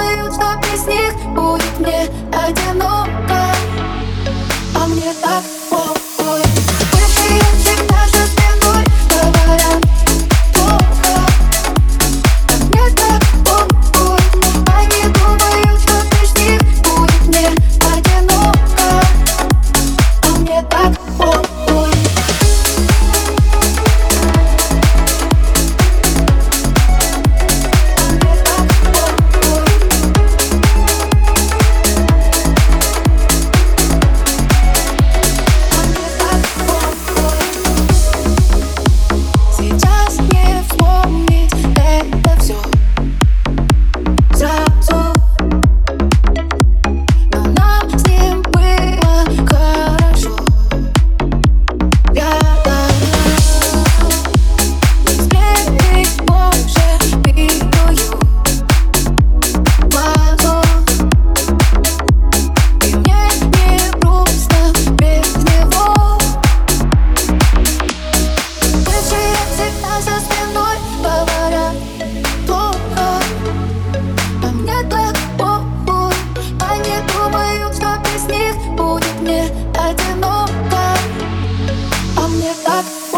думают, что без них будет мне одиноко. А мне так плохо it back.